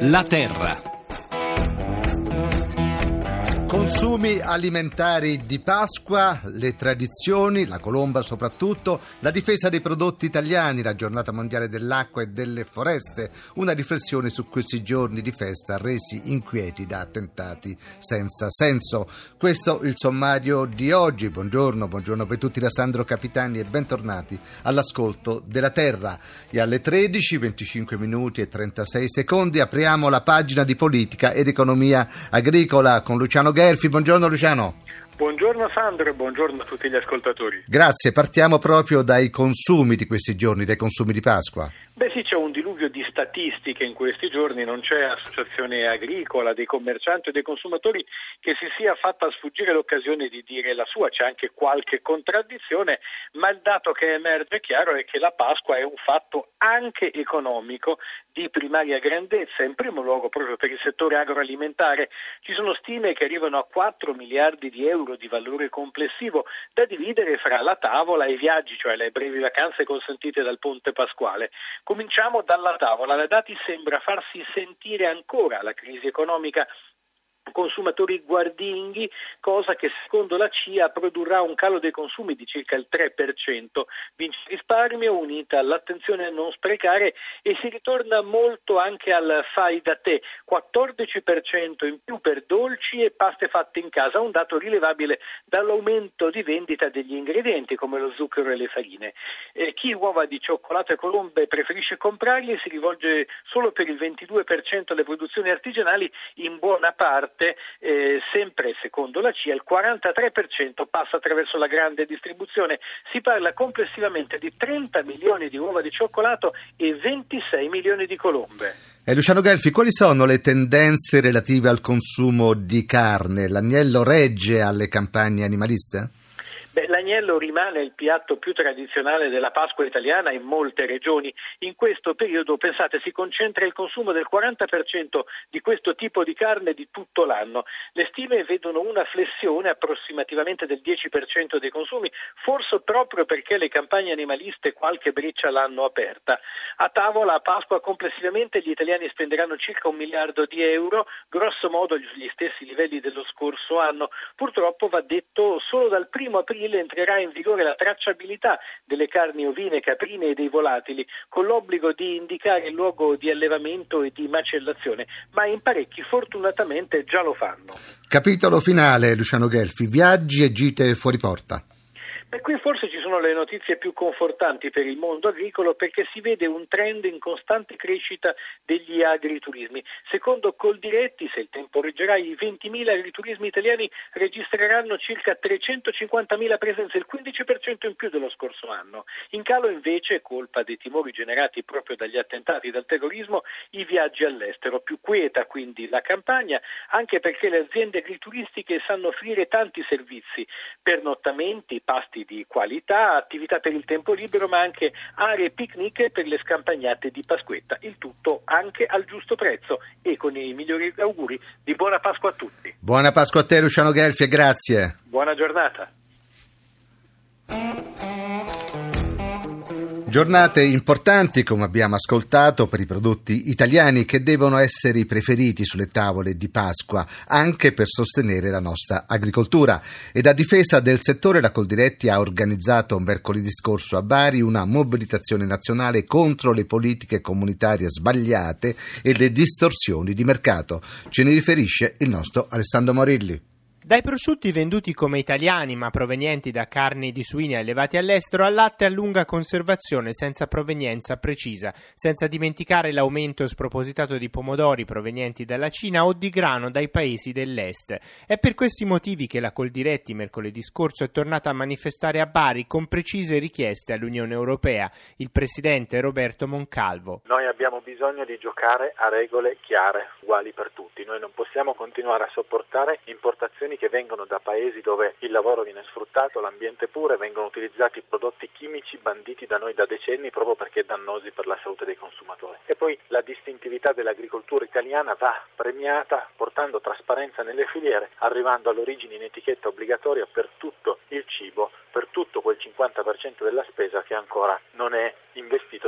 La terra. Consumi alimentari di Pasqua, le tradizioni, la colomba soprattutto, la difesa dei prodotti italiani, la giornata mondiale dell'acqua e delle foreste, una riflessione su questi giorni di festa resi inquieti da attentati senza senso. Questo il sommario di oggi. Buongiorno, buongiorno per tutti da Sandro Capitani e bentornati all'ascolto della Terra. E alle 13, 25 minuti e 36 secondi apriamo la pagina di politica ed economia agricola con Luciano Gelfi. Buongiorno Luciano. Buongiorno Sandro e buongiorno a tutti gli ascoltatori. Grazie, partiamo proprio dai consumi di questi giorni, dai consumi di Pasqua. Beh sì, c'è un statistiche in questi giorni, non c'è associazione agricola dei commercianti e dei consumatori che si sia fatta sfuggire l'occasione di dire la sua, c'è anche qualche contraddizione, ma il dato che emerge chiaro è che la Pasqua è un fatto anche economico di primaria grandezza, in primo luogo proprio per il settore agroalimentare. Ci sono stime che arrivano a 4 miliardi di euro di valore complessivo da dividere fra la tavola e i viaggi, cioè le brevi vacanze consentite dal ponte pasquale. Cominciamo dalla tavola. Da dati sembra farsi sentire ancora la crisi economica consumatori guardinghi, cosa che secondo la CIA produrrà un calo dei consumi di circa il 3%. Vince risparmio unita all'attenzione a non sprecare e si ritorna molto anche al fai da te, 14% in più per dolci e paste fatte in casa, un dato rilevabile dall'aumento di vendita degli ingredienti come lo zucchero e le farine. Eh, chi uova di cioccolato e colombe preferisce comprarli si rivolge solo per il 22% alle produzioni artigianali in buona parte parte, eh, sempre secondo la CIA, il 43% passa attraverso la grande distribuzione. Si parla complessivamente di 30 milioni di uova di cioccolato e 26 milioni di colombe. Eh, Luciano Gelfi, quali sono le tendenze relative al consumo di carne? L'agnello regge alle campagne animaliste? Beh, l'agnello rimane il piatto più tradizionale della Pasqua italiana in molte regioni. In questo periodo, pensate, si concentra il consumo del 40% di questo tipo di carne di tutto l'anno. Le stime vedono una flessione approssimativamente del 10% dei consumi, forse proprio perché le campagne animaliste qualche breccia l'hanno aperta. A tavola a Pasqua complessivamente gli italiani spenderanno circa un miliardo di euro, grosso modo gli stessi livelli dello scorso anno. Purtroppo va detto solo dal primo aprile aprile entrerà in vigore la tracciabilità delle carni ovine, caprine e dei volatili, con l'obbligo di indicare il luogo di allevamento e di macellazione, ma in parecchi fortunatamente già lo fanno. Capitolo finale, Luciano Gelfi, viaggi e gite fuori porta. E qui forse ci sono le notizie più confortanti per il mondo agricolo perché si vede un trend in costante crescita degli agriturismi. Secondo Coldiretti, se il tempo reggerà, i 20.000 agriturismi italiani registreranno circa 350.000 presenze, il 15% in più dello scorso anno. In calo invece, colpa dei timori generati proprio dagli attentati e dal terrorismo, i viaggi all'estero. Più quieta quindi la campagna, anche perché le aziende agrituristiche sanno offrire tanti servizi, pernottamenti, pasti prodotti di qualità, attività per il tempo libero, ma anche aree picnic per le scampagnate di Pasquetta. Il tutto anche al giusto prezzo e con i migliori auguri di buona Pasqua a tutti. Buona Pasqua a te Luciano Gelfi e grazie. Buona giornata. Giornate importanti, come abbiamo ascoltato, per i prodotti italiani che devono essere i preferiti sulle tavole di Pasqua, anche per sostenere la nostra agricoltura. Ed a difesa del settore la Coldiretti ha organizzato mercoledì scorso a Bari una mobilitazione nazionale contro le politiche comunitarie sbagliate e le distorsioni di mercato. Ce ne riferisce il nostro Alessandro Morilli. Dai prosciutti venduti come italiani ma provenienti da carni di suini allevati all'estero al latte a lunga conservazione senza provenienza precisa, senza dimenticare l'aumento spropositato di pomodori provenienti dalla Cina o di grano dai paesi dell'est. È per questi motivi che la Coldiretti mercoledì scorso è tornata a manifestare a Bari con precise richieste all'Unione Europea. Il presidente Roberto Moncalvo. Noi abbiamo bisogno di giocare a regole chiare, uguali per tutti. Noi non possiamo continuare a sopportare importazioni che vengono da paesi dove il lavoro viene sfruttato, l'ambiente pure, vengono utilizzati prodotti chimici banditi da noi da decenni proprio perché dannosi per la salute dei consumatori. E poi la distintività dell'agricoltura italiana va premiata portando trasparenza nelle filiere, arrivando all'origine in etichetta obbligatoria per tutto il cibo, per tutto quel 50 50% della spesa che ancora non è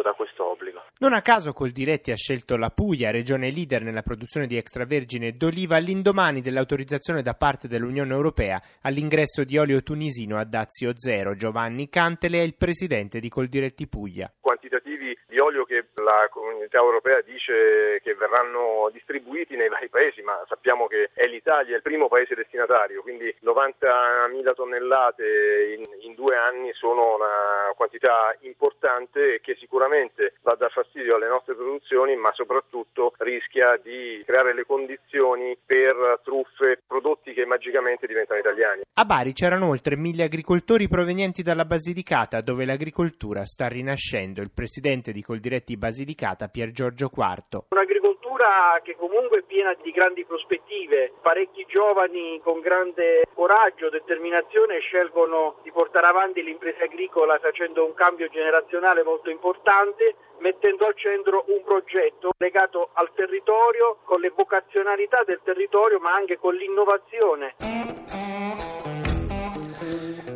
da questo obbligo. Non a caso Coldiretti ha scelto la Puglia, regione leader nella produzione di extravergine d'oliva, all'indomani dell'autorizzazione da parte dell'Unione Europea all'ingresso di olio tunisino a dazio zero. Giovanni Cantele è il presidente di Coldiretti Puglia. Quantitativi di olio che la comunità europea dice che verranno distribuiti nei vari paesi, ma sappiamo che è l'Italia il primo paese destinatario, quindi 90.000 tonnellate in, in due anni sono una quantità importante che sicuramente va a dar fastidio alle nostre produzioni, ma soprattutto rischia di creare le condizioni per truffe, prodotti che magicamente diventano italiani. A Bari c'erano oltre mille agricoltori provenienti dalla Basilicata, dove l'agricoltura sta rinascendo. Il presidente di Coldiretti Basilicata, Pier Giorgio Quarto. Un'agricoltura che comunque è piena di grandi prospettive, parecchi giovani con grande coraggio, determinazione scelgono di portare avanti l'impresa agricola facendo un cambio generazionale molto importante, mettendo al centro un progetto legato al territorio, con le vocazionalità del territorio, ma anche con l'innovazione.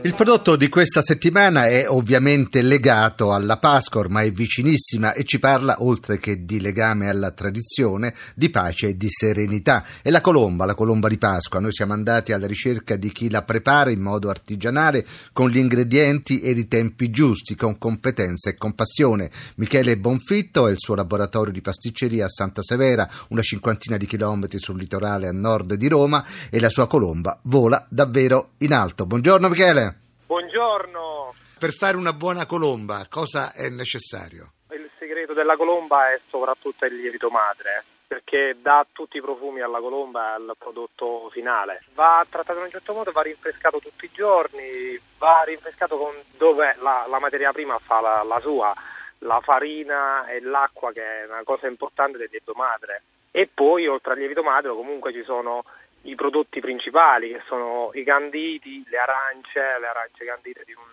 Il prodotto di questa settimana è ovviamente legato alla Pasqua, ormai vicinissima, e ci parla, oltre che di legame alla tradizione, di pace e di serenità. È la colomba, la colomba di Pasqua. Noi siamo andati alla ricerca di chi la prepara in modo artigianale, con gli ingredienti e i tempi giusti, con competenza e compassione. Michele Bonfitto è il suo laboratorio di pasticceria a Santa Severa, una cinquantina di chilometri sul litorale a nord di Roma, e la sua colomba vola davvero in alto. Buongiorno Michele. Buongiorno. Per fare una buona colomba cosa è necessario? Il segreto della colomba è soprattutto il lievito madre perché dà tutti i profumi alla colomba e al prodotto finale. Va trattato in un certo modo, va rinfrescato tutti i giorni, va rinfrescato con dove la, la materia prima fa la, la, sua, la farina e l'acqua che è una cosa importante del lievito madre. E poi oltre al lievito madre comunque ci sono i prodotti principali che sono i canditi, le arance, le arance candite di, un,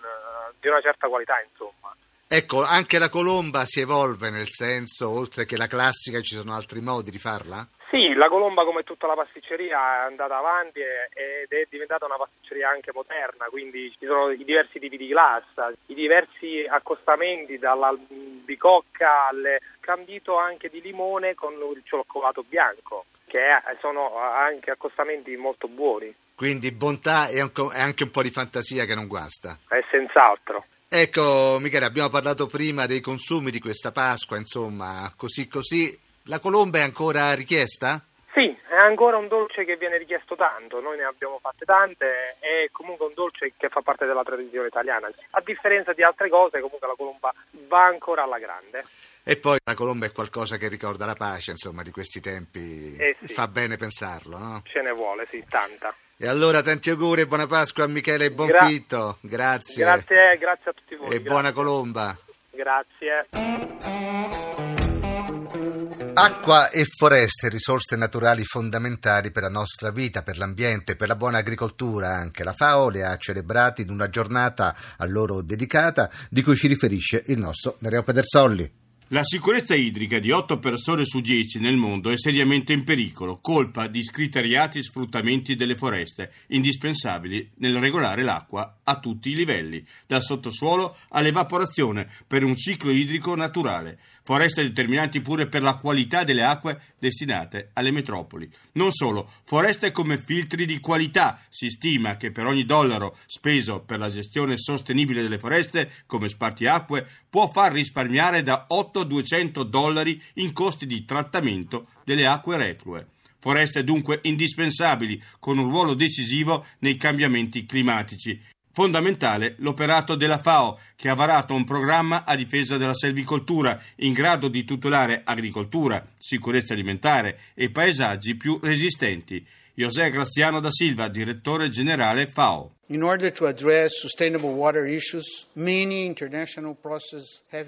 di una certa qualità insomma. Ecco, anche la colomba si evolve nel senso, oltre che la classica, ci sono altri modi di farla? Sì, la colomba come tutta la pasticceria è andata avanti ed è diventata una pasticceria anche moderna, quindi ci sono i diversi tipi di glassa, i diversi accostamenti dalla bicocca al candito anche di limone con il cioccolato bianco che sono anche accostamenti molto buoni. Quindi bontà e anche un po' di fantasia che non guasta. È senz'altro. Ecco, Michele, abbiamo parlato prima dei consumi di questa Pasqua, insomma, così così. La colomba è ancora richiesta? Ancora un dolce che viene richiesto tanto, noi ne abbiamo fatte tante, è comunque un dolce che fa parte della tradizione italiana. A differenza di altre cose, comunque la colomba va ancora alla grande. E poi la colomba è qualcosa che ricorda la pace, insomma, di questi tempi. Eh sì. Fa bene pensarlo, no? Ce ne vuole, sì, tanta. E allora tanti auguri e buona Pasqua a Michele Bonfitto. Gra- grazie. Grazie, grazie a tutti voi. E grazie. buona colomba. Grazie. Acqua e foreste, risorse naturali fondamentali per la nostra vita, per l'ambiente, per la buona agricoltura anche. La FAO le ha celebrate in una giornata a loro dedicata di cui ci riferisce il nostro Nereo Pedersolli. La sicurezza idrica di 8 persone su 10 nel mondo è seriamente in pericolo, colpa di scriteriati sfruttamenti delle foreste, indispensabili nel regolare l'acqua a tutti i livelli, dal sottosuolo all'evaporazione, per un ciclo idrico naturale. Foreste determinanti pure per la qualità delle acque destinate alle metropoli. Non solo, foreste come filtri di qualità. Si stima che per ogni dollaro speso per la gestione sostenibile delle foreste, come spartiacque, può far risparmiare da 8 a 200 dollari in costi di trattamento delle acque reflue. Foreste dunque indispensabili, con un ruolo decisivo nei cambiamenti climatici. Fondamentale l'operato della FAO, che ha varato un programma a difesa della selvicoltura in grado di tutelare agricoltura, sicurezza alimentare e paesaggi più resistenti. José Graziano da Silva, direttore generale FAO.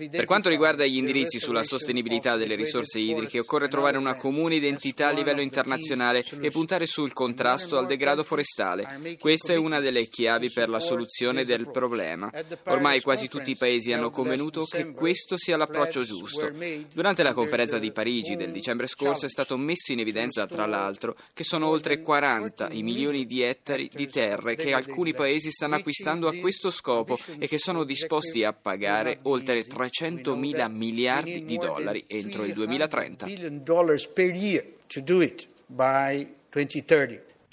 Per quanto riguarda gli indirizzi sulla sostenibilità delle risorse idriche, occorre trovare una comune identità a livello internazionale e puntare sul contrasto al degrado forestale. Questa è una delle chiavi per la soluzione del problema. Ormai quasi tutti i paesi hanno convenuto che questo sia l'approccio giusto. Durante la conferenza di Parigi del dicembre scorso è stato messo in evidenza, tra l'altro, che sono oltre 40 i milioni di ettari di terre che alcuni alcuni paesi stanno acquistando a questo scopo e che sono disposti a pagare oltre 300 mila miliardi di dollari entro il 2030.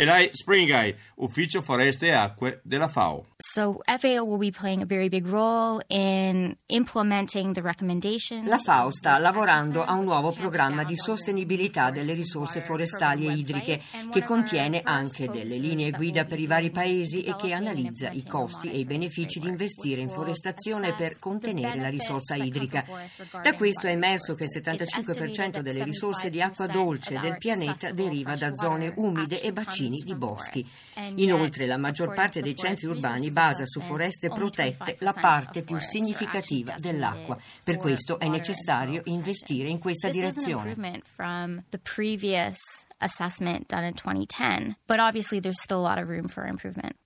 Eli Springai, Ufficio Foreste e Acque della FAO. So FAO will be playing a very big role in implementing the recommendations. La FAO sta lavorando a un nuovo programma di sostenibilità delle risorse forestali e idriche che contiene anche delle linee guida per i vari paesi e che analizza i costi e i benefici di investire in forestazione per contenere la risorsa idrica. Da questo è emerso che il 75% delle risorse di acqua dolce del pianeta deriva da zone umide e bacini di boschi. Inoltre la maggior parte dei centri urbani basa su foreste protette la parte più significativa dell'acqua. Per questo è necessario investire in questa direzione. assessment done in 2010, but obviously there's still a lot of room for improvement.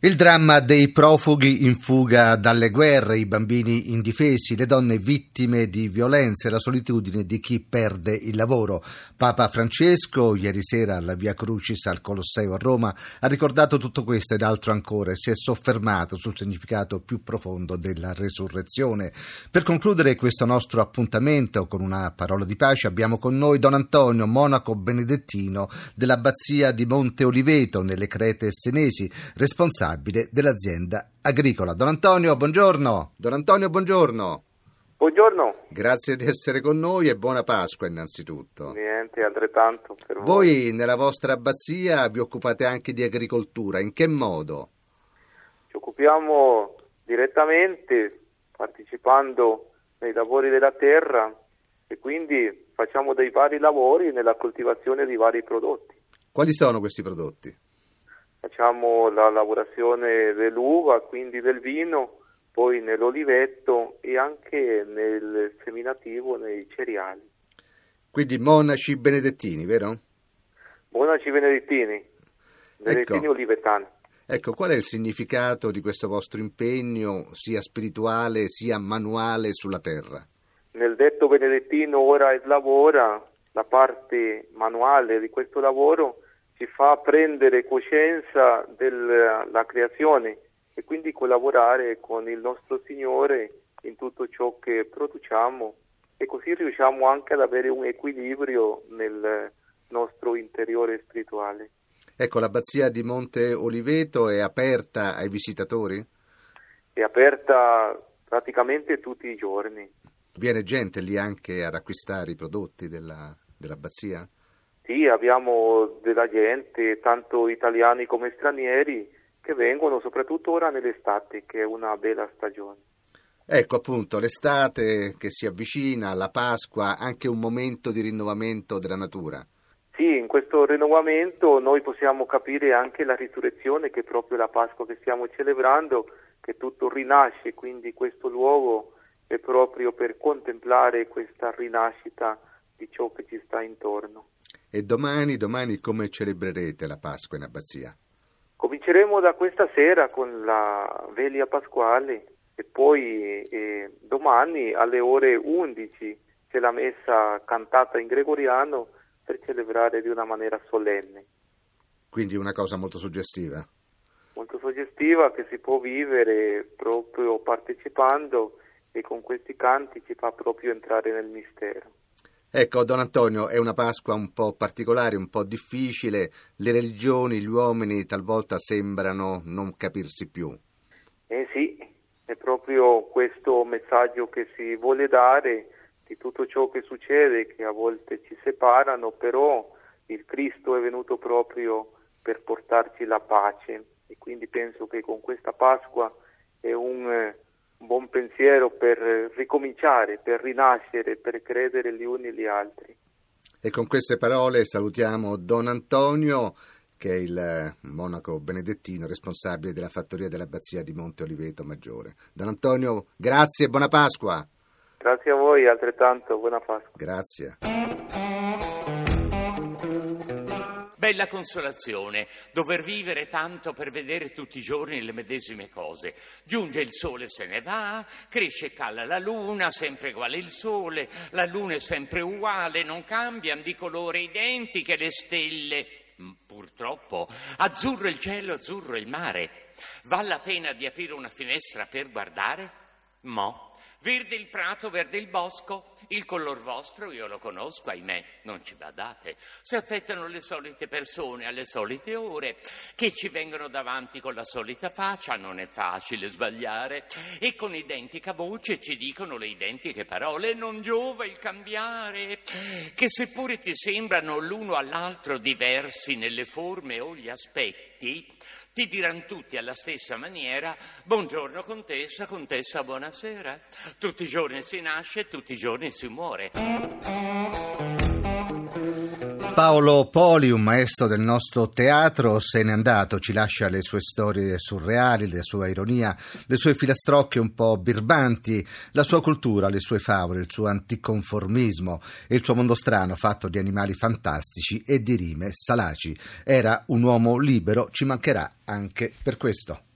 Il dramma dei profughi in fuga dalle guerre, i bambini indifesi, le donne vittime di violenze, la solitudine di chi perde il lavoro. Papa Francesco, ieri sera alla Via Crucis al Colosseo a Roma, ha ricordato tutto questo ed altro ancora e si è soffermato sul significato più profondo della resurrezione. Per concludere questo nostro appuntamento con una parola di pace abbiamo con noi Don Antonio, monaco benedettino dell'abbazia di Monte Oliveto nelle Crete Senesi, responsabile responsabile dell'azienda agricola. Don Antonio, buongiorno. Don Antonio, buongiorno. Buongiorno. Grazie di essere con noi e buona Pasqua innanzitutto. Niente, altrettanto per voi. Voi nella vostra abbazia vi occupate anche di agricoltura, in che modo? Ci occupiamo direttamente partecipando nei lavori della terra e quindi facciamo dei vari lavori nella coltivazione di vari prodotti. Quali sono questi prodotti? Facciamo la lavorazione dell'uva, quindi del vino, poi nell'olivetto e anche nel seminativo, nei cereali. Quindi monaci benedettini, vero? Monaci benedettini, benedettini ecco. olivetani. Ecco, qual è il significato di questo vostro impegno, sia spirituale sia manuale sulla terra? Nel detto benedettino ora e lavora, la parte manuale di questo lavoro ci fa prendere coscienza della creazione e quindi collaborare con il nostro Signore in tutto ciò che produciamo e così riusciamo anche ad avere un equilibrio nel nostro interiore spirituale. Ecco, l'abbazia di Monte Oliveto è aperta ai visitatori? È aperta praticamente tutti i giorni. Viene gente lì anche ad acquistare i prodotti della, dell'abbazia? Sì, abbiamo della gente, tanto italiani come stranieri, che vengono soprattutto ora nell'estate, che è una bella stagione. Ecco appunto, l'estate che si avvicina, la Pasqua, anche un momento di rinnovamento della natura. Sì, in questo rinnovamento noi possiamo capire anche la risurrezione, che è proprio la Pasqua che stiamo celebrando, che tutto rinasce, quindi questo luogo è proprio per contemplare questa rinascita di ciò che ci sta intorno. E domani, domani come celebrerete la Pasqua in abbazia? Cominceremo da questa sera con la velia pasquale e poi eh, domani alle ore 11 c'è la messa cantata in gregoriano per celebrare di una maniera solenne. Quindi una cosa molto suggestiva. Molto suggestiva che si può vivere proprio partecipando e con questi canti ci fa proprio entrare nel mistero. Ecco, Don Antonio, è una Pasqua un po' particolare, un po' difficile. Le religioni, gli uomini talvolta sembrano non capirsi più. Eh sì, è proprio questo messaggio che si vuole dare di tutto ciò che succede, che a volte ci separano, però il Cristo è venuto proprio per portarci la pace e quindi penso che con questa Pasqua è un eh, un buon pensiero per ricominciare, per rinascere, per credere gli uni gli altri. E con queste parole salutiamo Don Antonio, che è il monaco benedettino responsabile della fattoria dell'abbazia di Monte Oliveto Maggiore. Don Antonio, grazie e buona Pasqua. Grazie a voi, altrettanto, buona Pasqua. Grazie. Bella consolazione, dover vivere tanto per vedere tutti i giorni le medesime cose. Giunge il sole, se ne va, cresce e cala la luna, sempre uguale il sole, la luna è sempre uguale, non cambiano di colore identiche le stelle. purtroppo. Azzurro il cielo, azzurro il mare. Vale la pena di aprire una finestra per guardare? Mo. Verde il prato, verde il bosco, il color vostro io lo conosco, ahimè, non ci badate. Si aspettano le solite persone alle solite ore, che ci vengono davanti con la solita faccia, non è facile sbagliare, e con identica voce ci dicono le identiche parole, non giova il cambiare, che seppure ti sembrano l'uno all'altro diversi nelle forme o gli aspetti, ti diranno tutti alla stessa maniera, buongiorno contessa, contessa buonasera. Tutti i giorni si nasce, tutti i giorni si muore. Paolo Poli, un maestro del nostro teatro, se n'è andato, ci lascia le sue storie surreali, la sua ironia, le sue filastrocche un po' birbanti, la sua cultura, le sue favole, il suo anticonformismo e il suo mondo strano fatto di animali fantastici e di rime salaci. Era un uomo libero, ci mancherà anche per questo.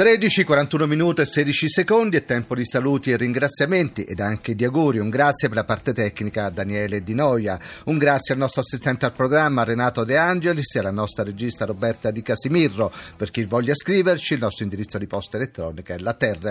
13, 41 minuti e 16 secondi, è tempo di saluti e ringraziamenti ed anche di auguri. Un grazie per la parte tecnica a Daniele Di Noia, un grazie al nostro assistente al programma Renato De Angelis e alla nostra regista Roberta Di Casimirro. Per chi voglia scriverci, il nostro indirizzo di posta elettronica è laterra.it.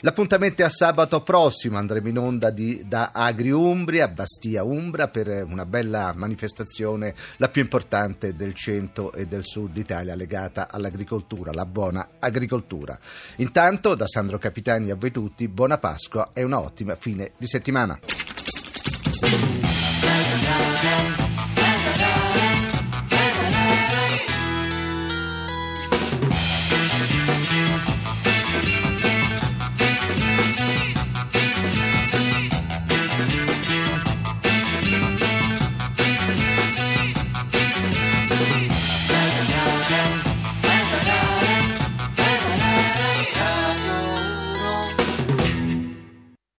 L'appuntamento è a sabato prossimo, andremo in onda di, da Agri Umbria, Bastia Umbra, per una bella manifestazione, la più importante del centro e del sud Italia legata all'agricoltura agricoltura, la buona agricoltura. Intanto, da Sandro Capitani a voi tutti, buona Pasqua e una ottima fine di settimana.